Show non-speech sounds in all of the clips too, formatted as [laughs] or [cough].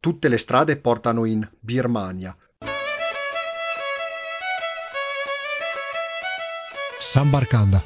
tutte le strade portano in Birmania. Sambarkanda.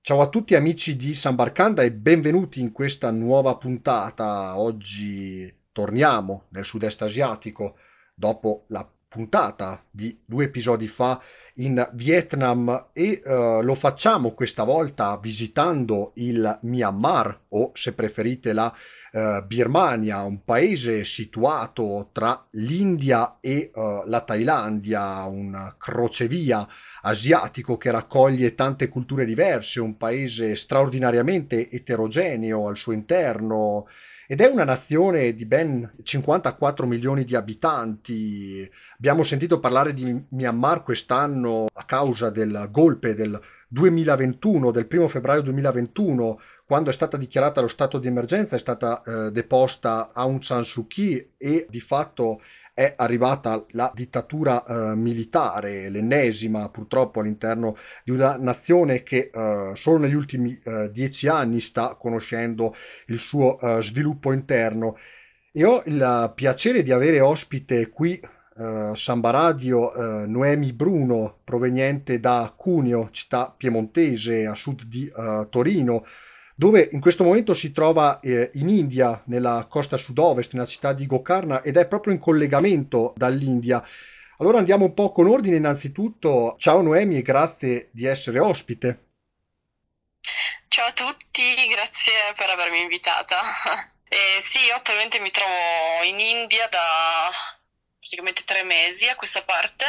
Ciao a tutti amici di Sambarkanda e benvenuti in questa nuova puntata. Oggi torniamo nel sud-est asiatico dopo la puntata di due episodi fa in Vietnam e uh, lo facciamo questa volta visitando il Myanmar o se preferite la uh, Birmania, un paese situato tra l'India e uh, la Thailandia, un crocevia asiatico che raccoglie tante culture diverse, un paese straordinariamente eterogeneo al suo interno ed è una nazione di ben 54 milioni di abitanti. Abbiamo sentito parlare di Myanmar quest'anno a causa del golpe del 2021, del primo febbraio 2021, quando è stata dichiarata lo stato di emergenza, è stata eh, deposta Aung San Suu Kyi e di fatto è arrivata la dittatura eh, militare, l'ennesima purtroppo all'interno di una nazione che eh, solo negli ultimi eh, dieci anni sta conoscendo il suo eh, sviluppo interno. E ho il piacere di avere ospite qui Uh, Samba Radio uh, Noemi Bruno, proveniente da Cuneo, città piemontese a sud di Torino, dove in questo momento si trova eh, in India, nella costa sud-ovest, nella città di Gokarna, ed è proprio in collegamento dall'India. Allora andiamo un po' con ordine innanzitutto. Ciao Noemi e grazie di essere ospite. Ciao a tutti, grazie per avermi invitata. [laughs] Eh, sì, io attualmente mi trovo in India da praticamente tre mesi a questa parte.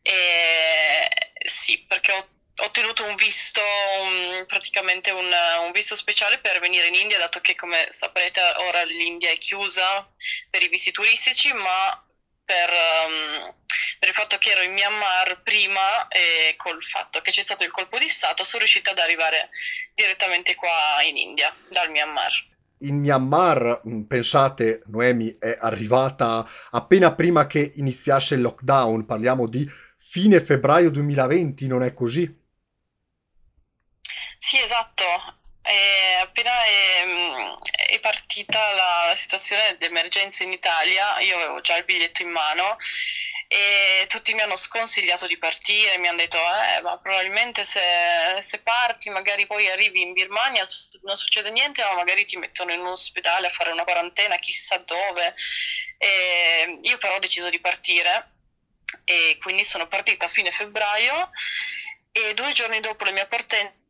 E sì, perché ho ottenuto un visto, un, praticamente un, un, visto speciale per venire in India, dato che come saprete ora l'India è chiusa per i visti turistici, ma per, um, per il fatto che ero in Myanmar prima e col fatto che c'è stato il colpo di Stato sono riuscita ad arrivare direttamente qua in India, dal Myanmar in Myanmar, mm, pensate, Noemi è arrivata appena prima che iniziasse il lockdown, parliamo di fine febbraio 2020, non è così? Sì, esatto. E appena è, è partita la, la situazione d'emergenza in Italia, io avevo già il biglietto in mano e tutti mi hanno sconsigliato di partire, mi hanno detto eh, ma probabilmente se, se, parti magari poi arrivi in Birmania non succede niente ma magari ti mettono in un ospedale a fare una quarantena chissà dove e io però ho deciso di partire e quindi sono partita a fine febbraio e due giorni dopo la mia partenza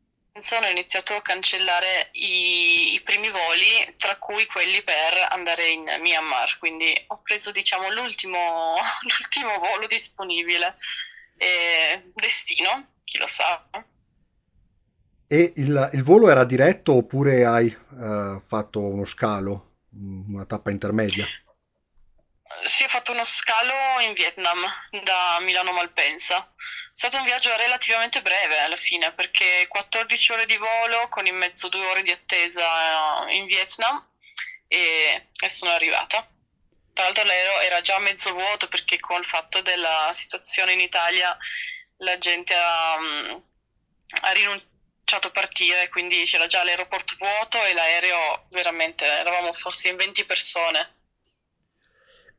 hanno iniziato a cancellare i, i, primi voli, tra cui quelli per andare in Myanmar, quindi ho preso diciamo l'ultimo, [laughs] l'ultimo volo disponibile. E destino, chi lo sa. E il, il volo era diretto oppure hai uh, fatto uno scalo, una tappa intermedia? Sì, ho fatto uno scalo in Vietnam da Milano Malpensa. Stato un viaggio relativamente breve alla fine perché 14 ore di volo con in mezzo due ore di attesa in Vietnam e, e sono arrivata. Tra l'altro l'aereo era già mezzo vuoto perché con il fatto della situazione in Italia la gente ha, ha rinunciato a partire, quindi c'era già l'aeroporto vuoto e l'aereo veramente, eravamo forse in 20 persone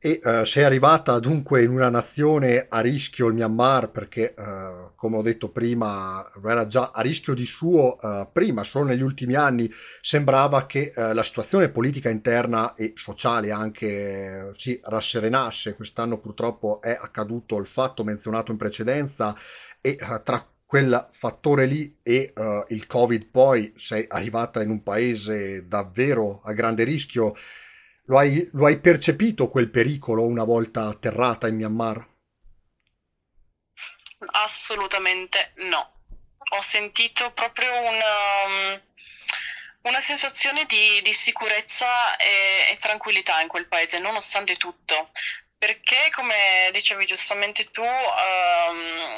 e uh, sei arrivata dunque in una nazione a rischio il Myanmar perché uh, come ho detto prima era già a rischio di suo uh, prima solo negli ultimi anni sembrava che la situazione politica interna e sociale anche si rasserenasse. Quest'anno purtroppo è accaduto il fatto menzionato in precedenza e tra quel fattore lì e il covid poi sei arrivata in un paese davvero a grande rischio lo hai, lo hai percepito quel pericolo una volta atterrata in Myanmar? Assolutamente no. Ho sentito proprio una, um, una sensazione di, di sicurezza e, e, tranquillità in quel paese, nonostante tutto perché come dicevi giustamente tu, um,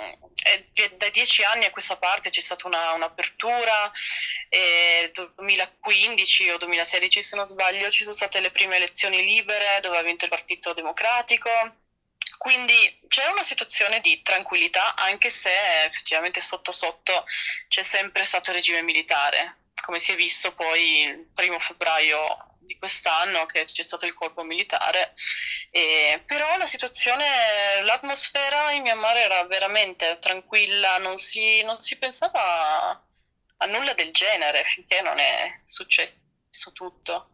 da dieci anni a questa parte c'è stata una, un'apertura, e 2015 o 2016 se non sbaglio ci sono state le prime elezioni libere dove ha vinto il Partito Democratico, quindi c'è una situazione di tranquillità anche se effettivamente sotto sotto c'è sempre stato il regime militare come si è visto poi il primo febbraio di quest'anno che c'è stato il colpo militare, e, però la situazione, l'atmosfera in Myanmar era veramente tranquilla, non si, non si pensava a nulla del genere finché non è successo tutto.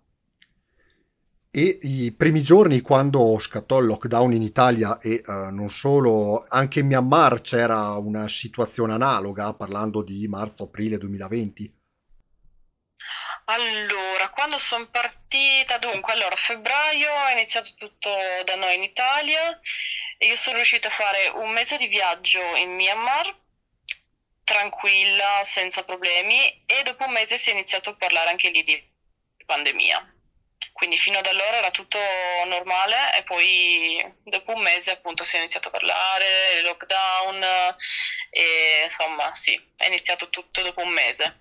E i primi giorni quando scattò il lockdown in Italia e uh, non solo, anche in Myanmar c'era una situazione analoga, parlando di marzo-aprile 2020. Allora, quando sono partita, dunque, allora, a febbraio è iniziato tutto da noi in Italia e io sono riuscita a fare un mese di viaggio in Myanmar, tranquilla, senza problemi, e dopo un mese si è iniziato a parlare anche lì di pandemia. Quindi fino ad allora era tutto normale e poi dopo un mese appunto si è iniziato a parlare, il lockdown e insomma sì, è iniziato tutto dopo un mese.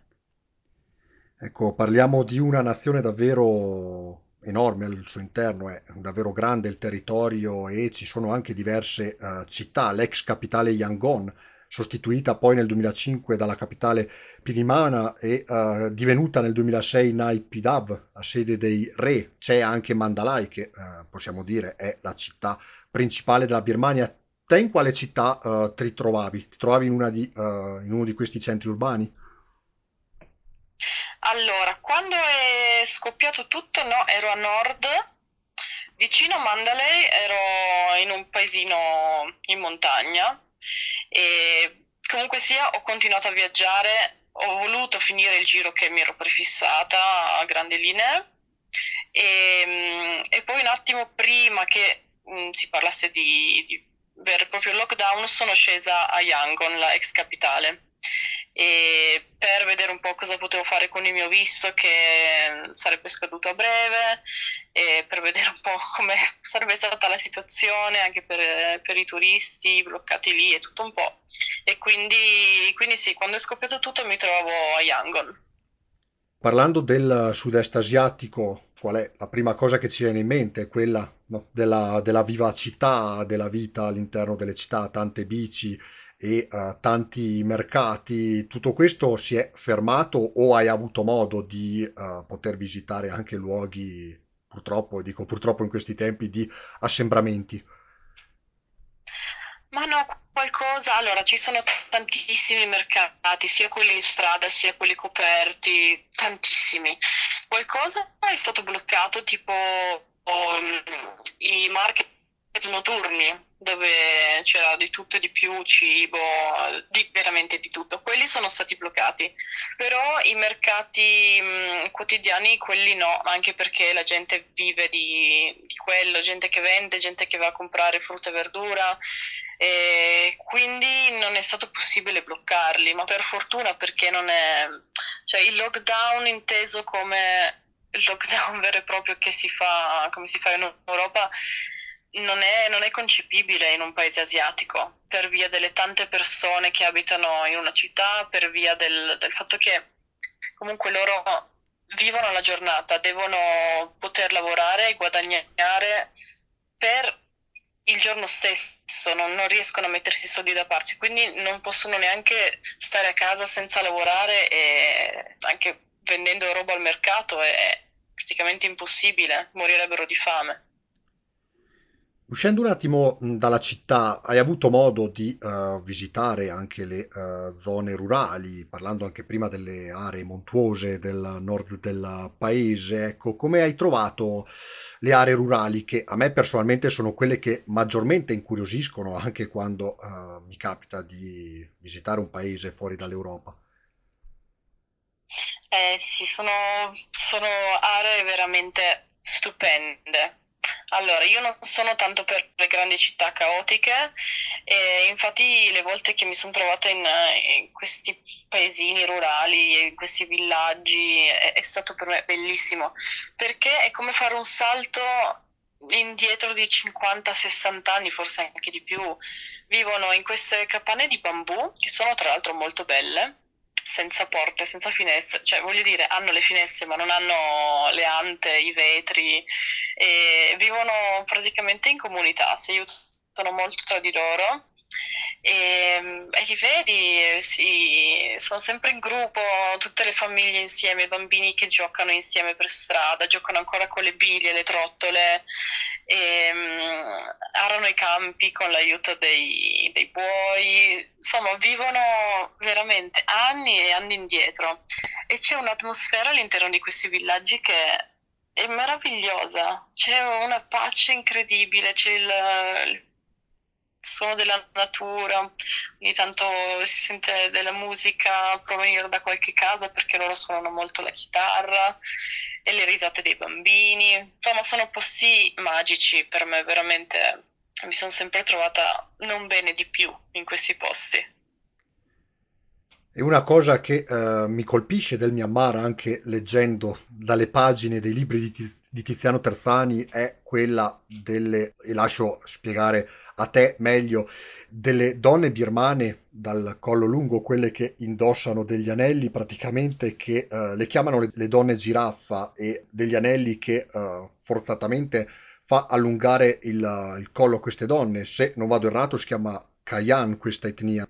Ecco, parliamo di una nazione davvero enorme al suo interno, è davvero grande il territorio e ci sono anche diverse uh, città, l'ex capitale Yangon, sostituita poi nel 2005 dalla capitale Pirimana e uh, divenuta nel 2006 Naypyidaw, la sede dei re. C'è anche Mandalay che uh, possiamo dire è la città principale della Birmania. Te in quale città uh, ti trovavi? Ti trovavi in, di, in uno di questi centri urbani? Allora, quando è scoppiato tutto, no, ero a nord, vicino a Mandalay, ero in un paesino in montagna e comunque sia ho continuato a viaggiare, ho voluto finire il giro che mi ero prefissata a grandi linee e, e poi un attimo prima che mh, si parlasse di, di vero e proprio lockdown sono scesa a Yangon, la ex capitale e per vedere un po' cosa potevo fare con il mio visto che sarebbe scaduto a breve e per vedere un po' come sarebbe stata la situazione anche per, per i turisti bloccati lì e tutto un po'. E quindi, quindi sì, quando è scoppiato tutto mi trovavo a Yangon. Parlando del sud-est asiatico, qual è la prima cosa che ci viene in mente? Quella no, della, della vivacità della vita all'interno delle città, tante bici, e uh, tanti mercati, tutto questo si è fermato o hai avuto modo di uh, poter visitare anche luoghi, purtroppo, dico purtroppo in questi tempi, di assembramenti? Ma no, qualcosa, allora ci sono tantissimi mercati, sia quelli in strada sia quelli coperti, tantissimi. Qualcosa è stato bloccato, tipo um, i market notturni dove c'era di tutto e di più, cibo, di, veramente di tutto. Quelli sono stati bloccati, però i mercati mh, quotidiani, quelli no, anche perché la gente vive di, di, quello, gente che vende, gente che va a comprare frutta e verdura, e quindi non è stato possibile bloccarli, ma per fortuna perché non è... cioè il lockdown inteso come il lockdown [laughs] vero e proprio che si fa, come si fa in Europa non è, non è concepibile in un paese asiatico per via delle tante persone che abitano in una città, per via del, del fatto che comunque loro vivono la giornata, devono poter lavorare e guadagnare per il giorno stesso, non, non, riescono a mettersi soldi da parte, quindi non possono neanche stare a casa senza lavorare e anche vendendo roba al mercato è praticamente impossibile, morirebbero di fame. Uscendo un attimo dalla città, hai avuto modo di uh, visitare anche le uh, zone rurali, parlando anche prima delle aree montuose del nord del paese. Ecco, come hai trovato le aree rurali che a me personalmente sono quelle che maggiormente incuriosiscono anche quando uh, mi capita di visitare un paese fuori dall'Europa? Eh sì, sono, sono aree veramente stupende allora, io non sono tanto per le grandi città caotiche e infatti le volte che mi sono trovata in, in questi paesini rurali, in questi villaggi, è, è stato per me bellissimo perché è come fare un salto indietro di 50-60 anni, forse anche di più. Vivono in queste capanne di bambù che sono tra l'altro molto belle senza porte, senza finestre, cioè voglio dire hanno le finestre ma non hanno le ante, i vetri e vivono praticamente in comunità, si aiutano molto tra di loro. E, e li vedi, sì, sono sempre in gruppo, tutte le famiglie insieme, i bambini che giocano insieme per strada, giocano ancora con le biglie, le trottole, e, um, arano i campi con l'aiuto dei, dei buoi, insomma vivono veramente anni e anni indietro. E c'è un'atmosfera all'interno di questi villaggi che è meravigliosa, c'è una pace incredibile, c'è il, il suono della natura, ogni tanto si sente della musica provenire da qualche casa perché loro suonano molto la chitarra e le risate dei bambini. Insomma, sono posti magici per me, veramente. Mi sono sempre trovata non bene di più in questi posti. E una cosa che eh, mi colpisce del Myanmar, anche leggendo dalle pagine dei libri di, di Tiziano Terzani, è quella delle, e lascio spiegare a te meglio, delle donne birmane dal collo lungo, quelle che indossano degli anelli praticamente che eh, le chiamano le, le, donne giraffa e degli anelli che eh, forzatamente fa allungare il, il collo a queste donne. Se non vado errato si chiama Kayan questa etnia.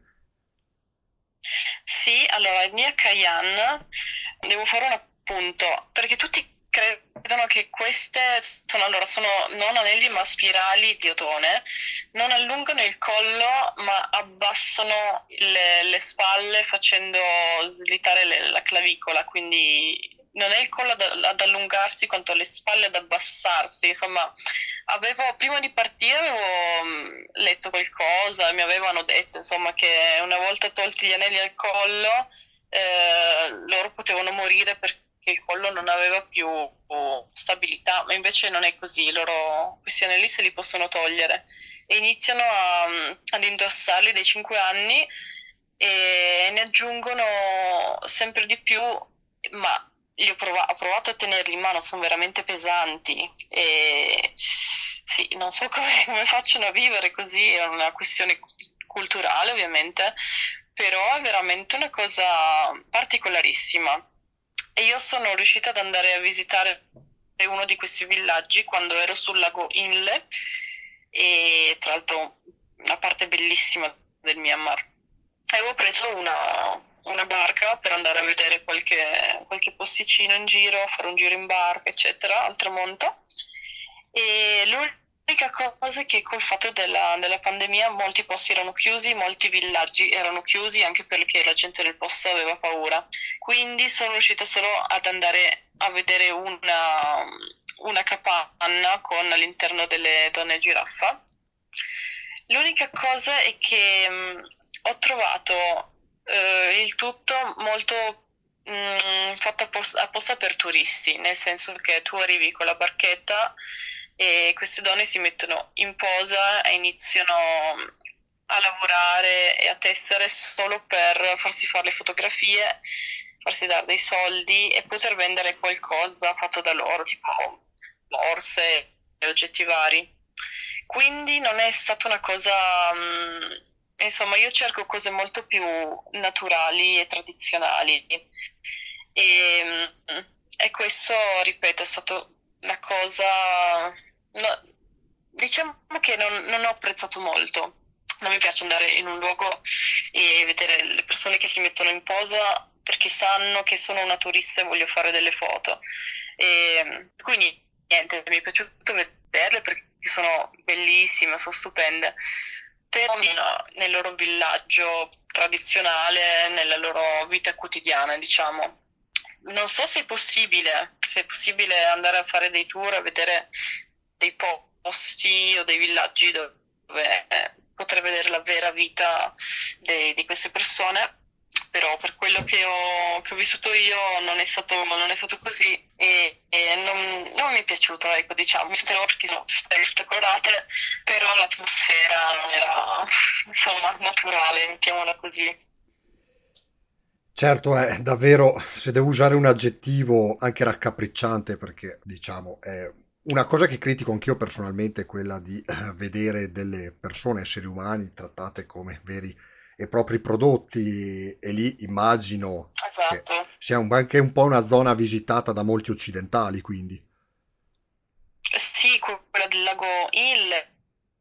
Sì, allora, etnia Kayan, devo fare un appunto, perché tutti credono che queste sono, allora, sono non anelli ma spirali di otone, non allungano il collo ma abbassano le, le spalle facendo slittare le, la clavicola, quindi non è il collo ad, ad, allungarsi quanto le spalle ad abbassarsi, insomma avevo, prima di partire avevo mm, letto qualcosa mi avevano detto insomma che una volta tolti gli anelli al collo eh, loro potevano morire perché che il collo non aveva più stabilità, ma invece non è così, loro questi anelli se li possono togliere. E iniziano a, ad indossarli dai 5 anni e ne aggiungono sempre di più, ma prov- ho provato a tenerli in mano, sono veramente pesanti. E sì, non so [laughs] come, come facciano a vivere così, è una questione culturale ovviamente, però è veramente una cosa particolarissima e io sono riuscita ad andare a visitare uno di questi villaggi quando ero sul lago Inle e tra l'altro una parte bellissima del Myanmar. Avevo preso una, una barca per andare a vedere qualche, qualche posticino in giro, fare un giro in barca, eccetera, al tramonto. E l'ultimo L'unica cosa è che col fatto della, della, pandemia molti posti erano chiusi, molti villaggi erano chiusi anche perché la gente del posto aveva paura. Quindi sono riuscita solo ad andare a vedere una, una capanna con all'interno delle donne giraffa. L'unica cosa è che mh, mm, ho trovato eh, il tutto molto mh, mm, fatto apposta, apposta per turisti, nel senso che tu arrivi con la barchetta e queste donne si mettono in posa e iniziano a lavorare e a tessere solo per farsi fare le fotografie, farsi dare dei soldi e poter vendere qualcosa fatto da loro, tipo borse e oggetti vari. Quindi non è stata una cosa, mm, insomma, io cerco cose molto più naturali e tradizionali. E, mm, e questo, ripeto, è stato una cosa no, diciamo che non, non, ho apprezzato molto. Non mi piace andare in un luogo e vedere le persone che si mettono in posa perché sanno che sono una turista e voglio fare delle foto. E, quindi niente, mi è piaciuto vederle perché sono bellissime, sono stupende. Però nel loro villaggio tradizionale, nella loro vita quotidiana, diciamo. Non so se è possibile, se è possibile andare a fare dei tour, a vedere dei posti o dei villaggi dove potrei vedere la vera vita de, di queste persone però per quello che ho, che ho vissuto io non è stato, non è stato così e, e non, non, mi è piaciuto, ecco, diciamo, mi sento perché sono state tutte colorate, però l'atmosfera non era, insomma, naturale, mettiamola così. Certo, è davvero, se devo usare un aggettivo anche raccapricciante, perché diciamo è una cosa che critico anch'io personalmente è quella di eh, vedere delle persone, esseri umani, trattate come veri e propri prodotti e lì immagino esatto. che sia un, anche un po' una zona visitata da molti occidentali, quindi. Sì, quella del lago Hill,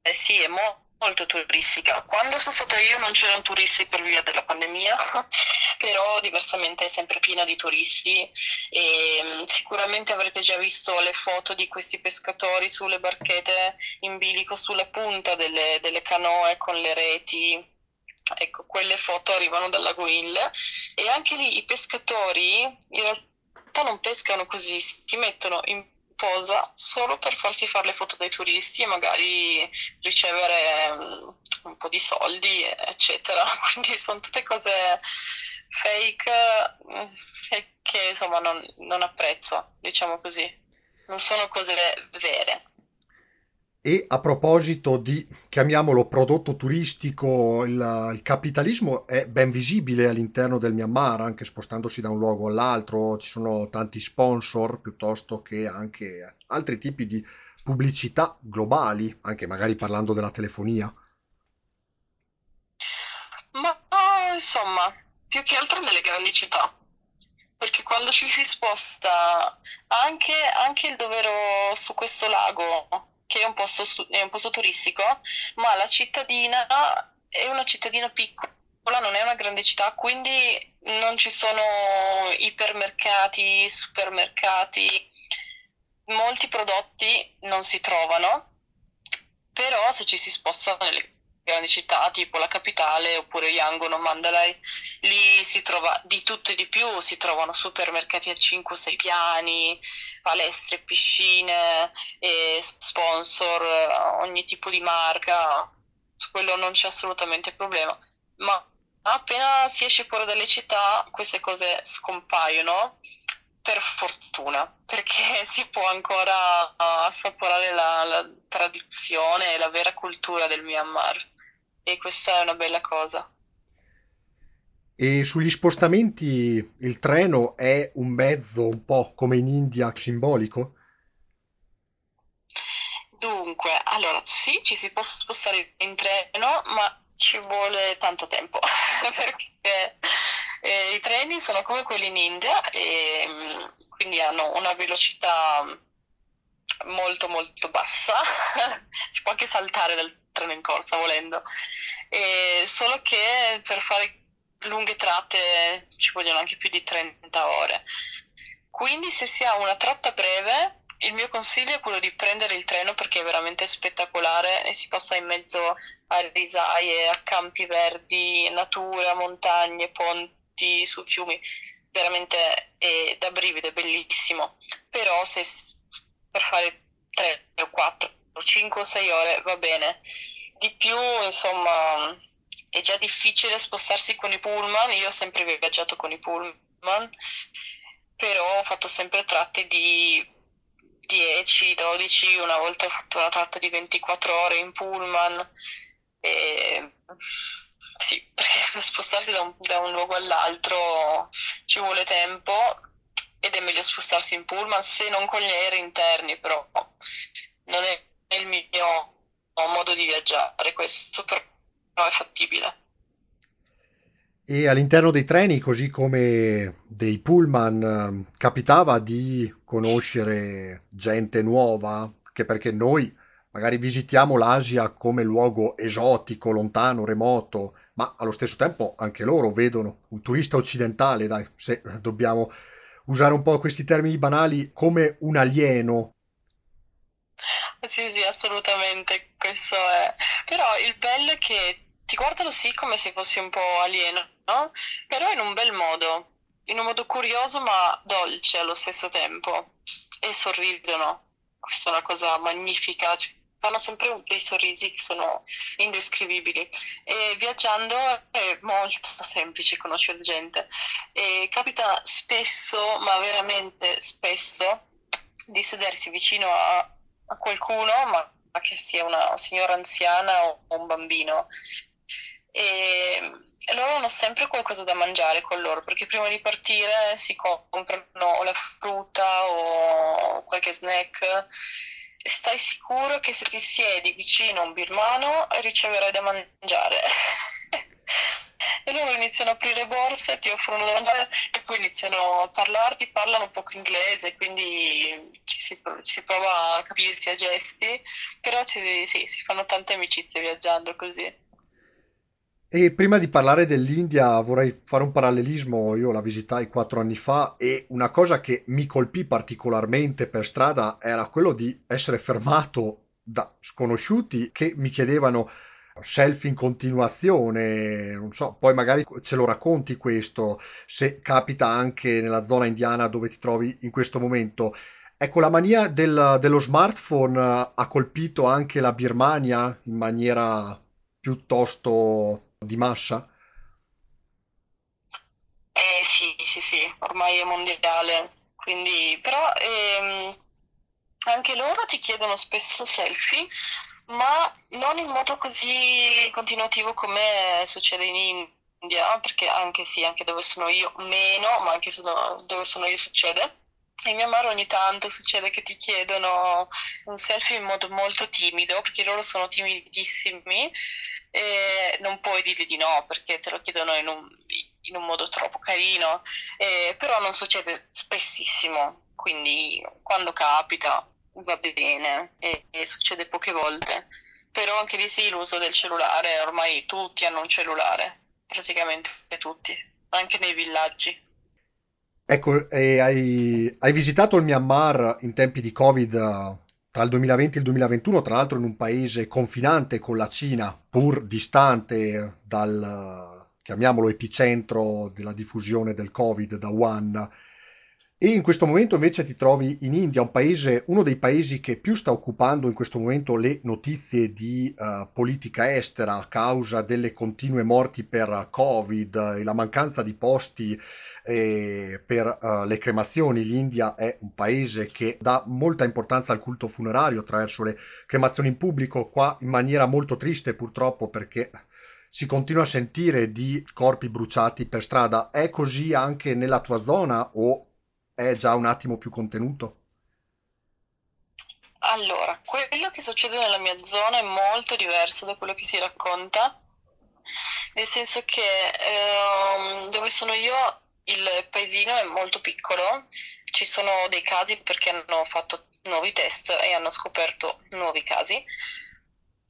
eh sì, è mo- molto turistica. Quando sono stata io non c'erano turisti per via della pandemia, [laughs] però diversamente è sempre piena di turisti e mm, sicuramente avrete già visto le foto di questi pescatori sulle barchette in bilico sulla punta delle, delle canoe con le reti. Ecco, quelle foto arrivano dal lago e anche lì i pescatori in realtà non pescano così, si mettono in posa solo per farsi fare le foto dai turisti e magari ricevere um, un po' di soldi, eccetera. [laughs] Quindi sono tutte cose fake eh, che insomma non, non apprezzo, diciamo così. Non sono cose vere. E a proposito di, chiamiamolo, prodotto turistico, il, il capitalismo è ben visibile all'interno del Myanmar, anche spostandosi da un luogo all'altro, ci sono tanti sponsor piuttosto che anche altri tipi di pubblicità globali, anche magari parlando della telefonia. Ma insomma, più che altro nelle grandi città, perché quando ci si sposta anche, anche il dovero su questo lago che è un posto, è un posto turistico, ma la cittadina è una cittadina piccola, non è una grande città, quindi non ci sono ipermercati, supermercati, molti prodotti non si trovano, però se ci si sposta nelle grandi città, tipo la capitale oppure Yangon o Mandalay, lì si trova di tutto e di più, si trovano supermercati a 5-6 piani, palestre, piscine, sponsor, ogni tipo di marca, su quello non c'è assolutamente problema. Ma appena si esce fuori dalle città, queste cose scompaiono per fortuna, perché [laughs] si può ancora assaporare la, la tradizione e la vera cultura del Myanmar e questa è una bella cosa. E sugli spostamenti il treno è un mezzo un po' come in India simbolico? Dunque, allora sì, ci si può spostare in treno, ma ci vuole tanto tempo [laughs] perché eh, i treni sono come quelli in India e mm, quindi hanno una velocità molto molto bassa, [laughs] si può anche saltare dal treno in corsa volendo, e solo che per fare lunghe tratte ci vogliono anche più di 30 ore. Quindi se si ha una tratta breve, il mio consiglio è quello di prendere il treno perché è veramente spettacolare e si passa in mezzo a risaie, a campi verdi, natura, montagne, ponti su fiumi. Veramente è da brivido, è bellissimo. Però se per fare 3 o 4 o 5 o 6 ore va bene. Di più, insomma, è già difficile spostarsi con i pullman, io ho sempre viaggiato con i pullman, però ho fatto sempre tratte di 10, 12, una volta ho fatto una tratta di 24 ore in pullman. E... Sì, [laughs] perché per spostarsi da un, da un luogo all'altro ci vuole tempo ed è meglio spostarsi in pullman se non con gli aerei interni, però non è il mio modo di viaggiare questo, però è fattibile. E all'interno dei treni, così come dei pullman, ehm, capitava di conoscere gente nuova, che perché noi magari visitiamo l'Asia come luogo esotico, lontano, remoto, ma allo stesso tempo anche loro vedono un turista occidentale, dai, se dobbiamo usare un po' questi termini banali, come un alieno. Sì, sì, assolutamente, questo è. Però il bello è che ti guardano sì come se fossi un po' alieno, no? Però in un bel modo, in un modo curioso ma dolce allo stesso tempo. E sorridono. Questa è una cosa magnifica. Cioè, fanno sempre dei sorrisi che sono indescrivibili. E viaggiando è molto semplice conoscere gente. E capita spesso, ma veramente spesso, di sedersi vicino a, a qualcuno, ma che sia una signora anziana o un bambino, e, e loro hanno sempre qualcosa da mangiare con loro perché prima di partire si comprano o la frutta o qualche snack stai sicuro che se ti siedi vicino a un birmano riceverai da mangiare [laughs] e loro iniziano a aprire borse, ti offrono da mangiare e poi iniziano a parlarti, parlano poco inglese, quindi ci si, si prova a capirsi a gesti, però ci, sì, si fanno tante amicizie viaggiando così. E prima di parlare dell'India vorrei fare un parallelismo, io la visitai quattro anni fa e una cosa che mi colpì particolarmente per strada era quello di essere fermato da sconosciuti che mi chiedevano selfie in continuazione, non so, poi magari ce lo racconti questo, se capita anche nella zona indiana dove ti trovi in questo momento. Ecco, la mania del- dello smartphone ha colpito anche la Birmania in maniera piuttosto di massa? Eh sì, sì, sì, ormai è mondiale, quindi però ehm, anche loro ti chiedono spesso selfie, ma non in modo così continuativo come succede in India, perché anche sì, anche dove sono io meno, ma anche sono- dove sono io succede. In Myanmar ogni tanto succede che ti chiedono un selfie in modo molto timido, perché loro sono timidissimi e non puoi dirgli di no perché te lo chiedono in un, in un modo troppo carino, eh, però non succede spessissimo, quindi quando capita va bene e, e succede poche volte. Però anche lì sì, l'uso del cellulare, ormai tutti hanno un cellulare, praticamente tutti, anche nei villaggi. Ecco, hai, hai visitato il Myanmar in tempi di Covid eh, tra il 2020 e il 2021, tra l'altro in un paese confinante con la Cina, pur distante dal, chiamiamolo, epicentro della diffusione del Covid da Wuhan. E in questo momento invece ti trovi in India, un paese, uno dei paesi che più sta occupando in questo momento le notizie di eh, politica estera a causa delle continue morti per Covid e la mancanza di posti eh, per eh, le cremazioni. L'India è un paese che dà molta importanza al culto funerario attraverso le cremazioni in pubblico, qua in maniera molto triste purtroppo perché si continua a sentire di corpi bruciati per strada. È così anche nella tua zona o è già un attimo più contenuto? Allora, quello che succede nella mia zona è molto diverso da quello che si racconta, nel senso che ehm, dove sono io il paesino è molto piccolo, ci sono dei casi perché hanno fatto nuovi test e hanno scoperto nuovi casi.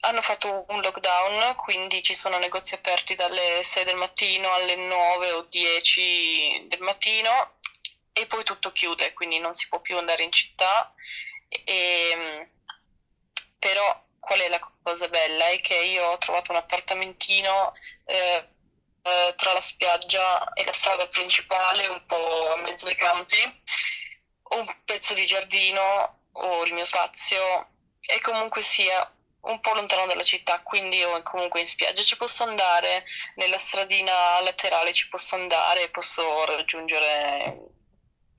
Hanno fatto un lockdown, quindi ci sono negozi aperti dalle 6 del mattino alle 9 o 10 del mattino e poi tutto chiude, quindi non si può più andare in città. E, però qual è la cosa bella? È che io ho trovato un appartamentino eh, eh, tra la spiaggia e la strada principale, un po' a mezzo ai campi, un pezzo di giardino o il mio spazio e comunque sia un po' lontano dalla città, quindi comunque in spiaggia ci posso andare, nella stradina laterale ci posso andare, posso raggiungere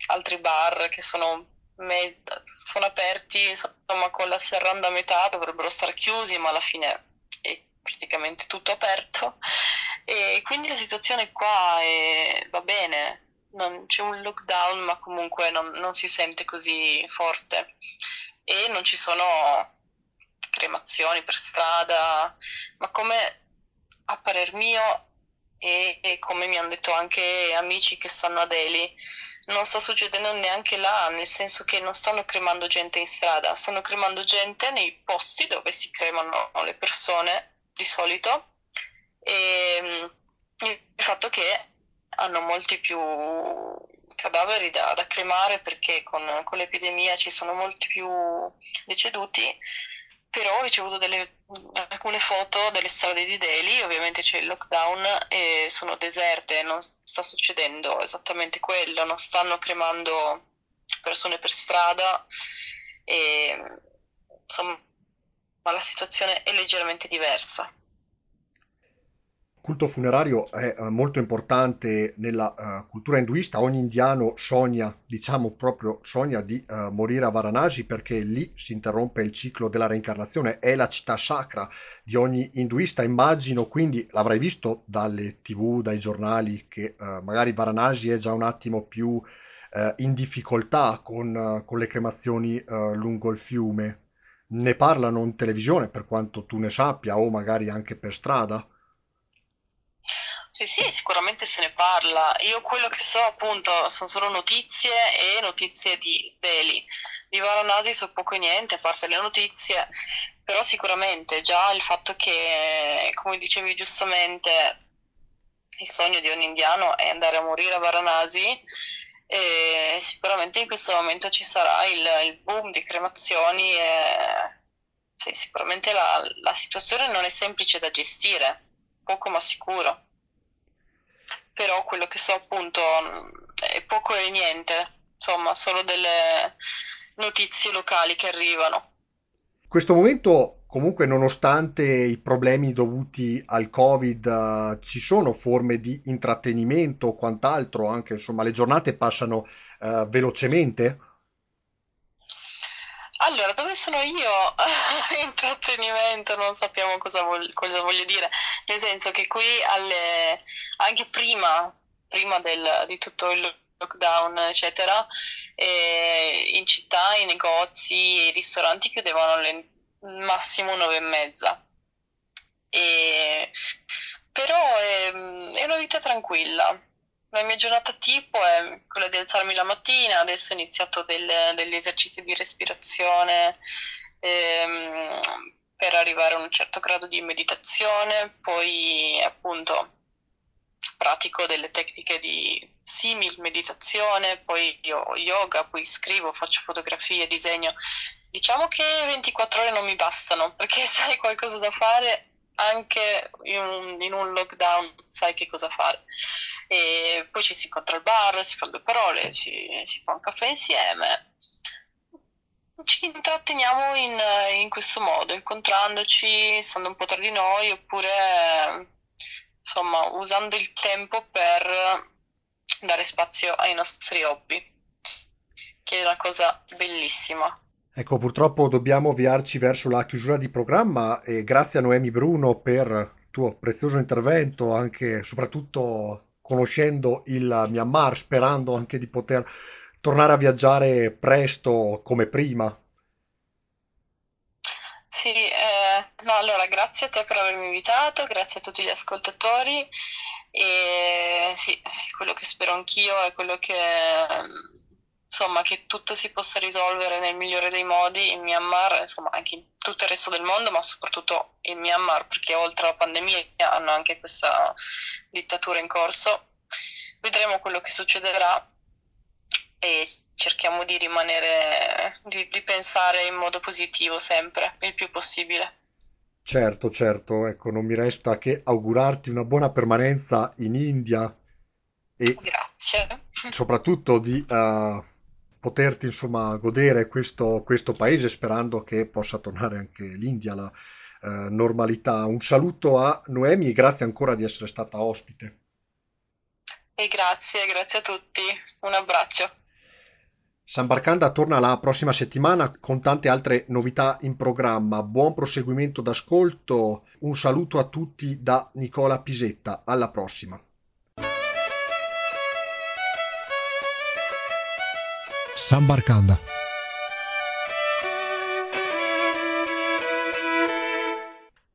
altri bar che sono, me- sono aperti, insomma, con la serranda a metà, dovrebbero stare chiusi, ma alla fine è praticamente tutto aperto. E quindi la situazione qua è- va bene, non c'è un lockdown, ma comunque non, non si sente così forte. E non ci sono cremazioni per strada, ma come a parer mio e, e come mi hanno detto anche amici che stanno a Delhi, non sta succedendo neanche là, nel senso che non stanno cremando gente in strada, stanno cremando gente nei posti dove si cremano le persone di solito e mm, il fatto che hanno molti più cadaveri da, da cremare perché con, con l'epidemia ci sono molti più deceduti, però ho ricevuto delle, alcune foto delle strade di Delhi, ovviamente c'è il lockdown e sono deserte, non sta succedendo esattamente quello, non stanno cremando persone per strada e insomma la situazione è leggermente diversa. Culto funerario è eh, molto importante nella eh, cultura induista. Ogni indiano sogna, diciamo proprio sogna di eh, morire a Varanasi perché lì si interrompe il ciclo della reincarnazione. È la città sacra di ogni induista. Immagino quindi, l'avrai visto dalle TV, dai giornali, che eh, magari Varanasi è già un attimo più in difficoltà con, con le cremazioni lungo il fiume. Ne parlano in televisione per quanto tu ne sappia o magari anche per strada. Sì, sì, sicuramente se ne parla. Io quello che so appunto sono solo notizie e notizie di Delhi. Di Varanasi so poco e niente, a parte le notizie, però sicuramente già il fatto che, come dicevi giustamente, il sogno di un indiano è andare a morire a Varanasi e sicuramente in questo momento ci sarà il, il boom di cremazioni e sì, sicuramente la, la situazione non è semplice da gestire, poco ma sicuro però quello che so appunto è poco e niente, insomma, solo delle notizie locali che arrivano. Questo momento, comunque, nonostante i problemi dovuti al Covid, eh, ci sono forme di intrattenimento o quant'altro, anche insomma, le giornate passano eh, velocemente. Allora, dove sono io? [laughs] Intrattenimento, non sappiamo cosa, vog- cosa voglio dire, nel senso che qui alle, anche prima, prima del- di tutto il lockdown, eccetera, eh, in città i negozi e i ristoranti chiudevano alle massimo nove e mezza. E- però è, è una vita tranquilla. La mia giornata tipo è quella di alzarmi la mattina, adesso ho iniziato del- degli esercizi di respirazione ehm, per arrivare a un certo grado di meditazione, poi appunto pratico delle tecniche di simil meditazione, poi io yoga, poi scrivo, faccio fotografie, disegno. Diciamo che 24 ore non mi bastano perché [laughs] se hai qualcosa da fare anche in un, in un lockdown sai che cosa fare. E poi ci si incontra al bar, si fa due parole, ci, si fa un caffè insieme. Ci intratteniamo in, in questo modo, incontrandoci, stando un po' tra di noi, oppure insomma usando il tempo per dare spazio ai nostri hobby, che è una cosa bellissima. Ecco, purtroppo dobbiamo avviarci verso la chiusura di programma e grazie a Noemi Bruno per il tuo prezioso intervento, anche soprattutto conoscendo il Myanmar, sperando anche di poter tornare a viaggiare presto come prima. Sì, eh, no, allora grazie a te per avermi invitato, grazie a tutti gli ascoltatori e sì, quello che spero anch'io è quello che, insomma, che tutto si possa risolvere nel migliore dei modi in Myanmar, insomma, anche in tutto il resto del mondo, ma soprattutto in Myanmar, perché oltre alla pandemia hanno anche questa dittatura in corso. Vedremo quello che succederà e cerchiamo di rimanere, di, di pensare in modo positivo sempre, il più possibile. Certo, certo, ecco, non mi resta che augurarti una buona permanenza in India e Grazie. soprattutto di eh, poterti insomma godere questo, questo paese sperando che possa tornare anche l'India alla eh, normalità. Un saluto a Noemi e grazie ancora di essere stata ospite. E grazie, grazie a tutti. Un abbraccio. Sambarcanda torna la prossima settimana con tante altre novità in programma. Buon proseguimento d'ascolto. Un saluto a tutti da Nicola Pisetta. Alla prossima. Sambarcanda.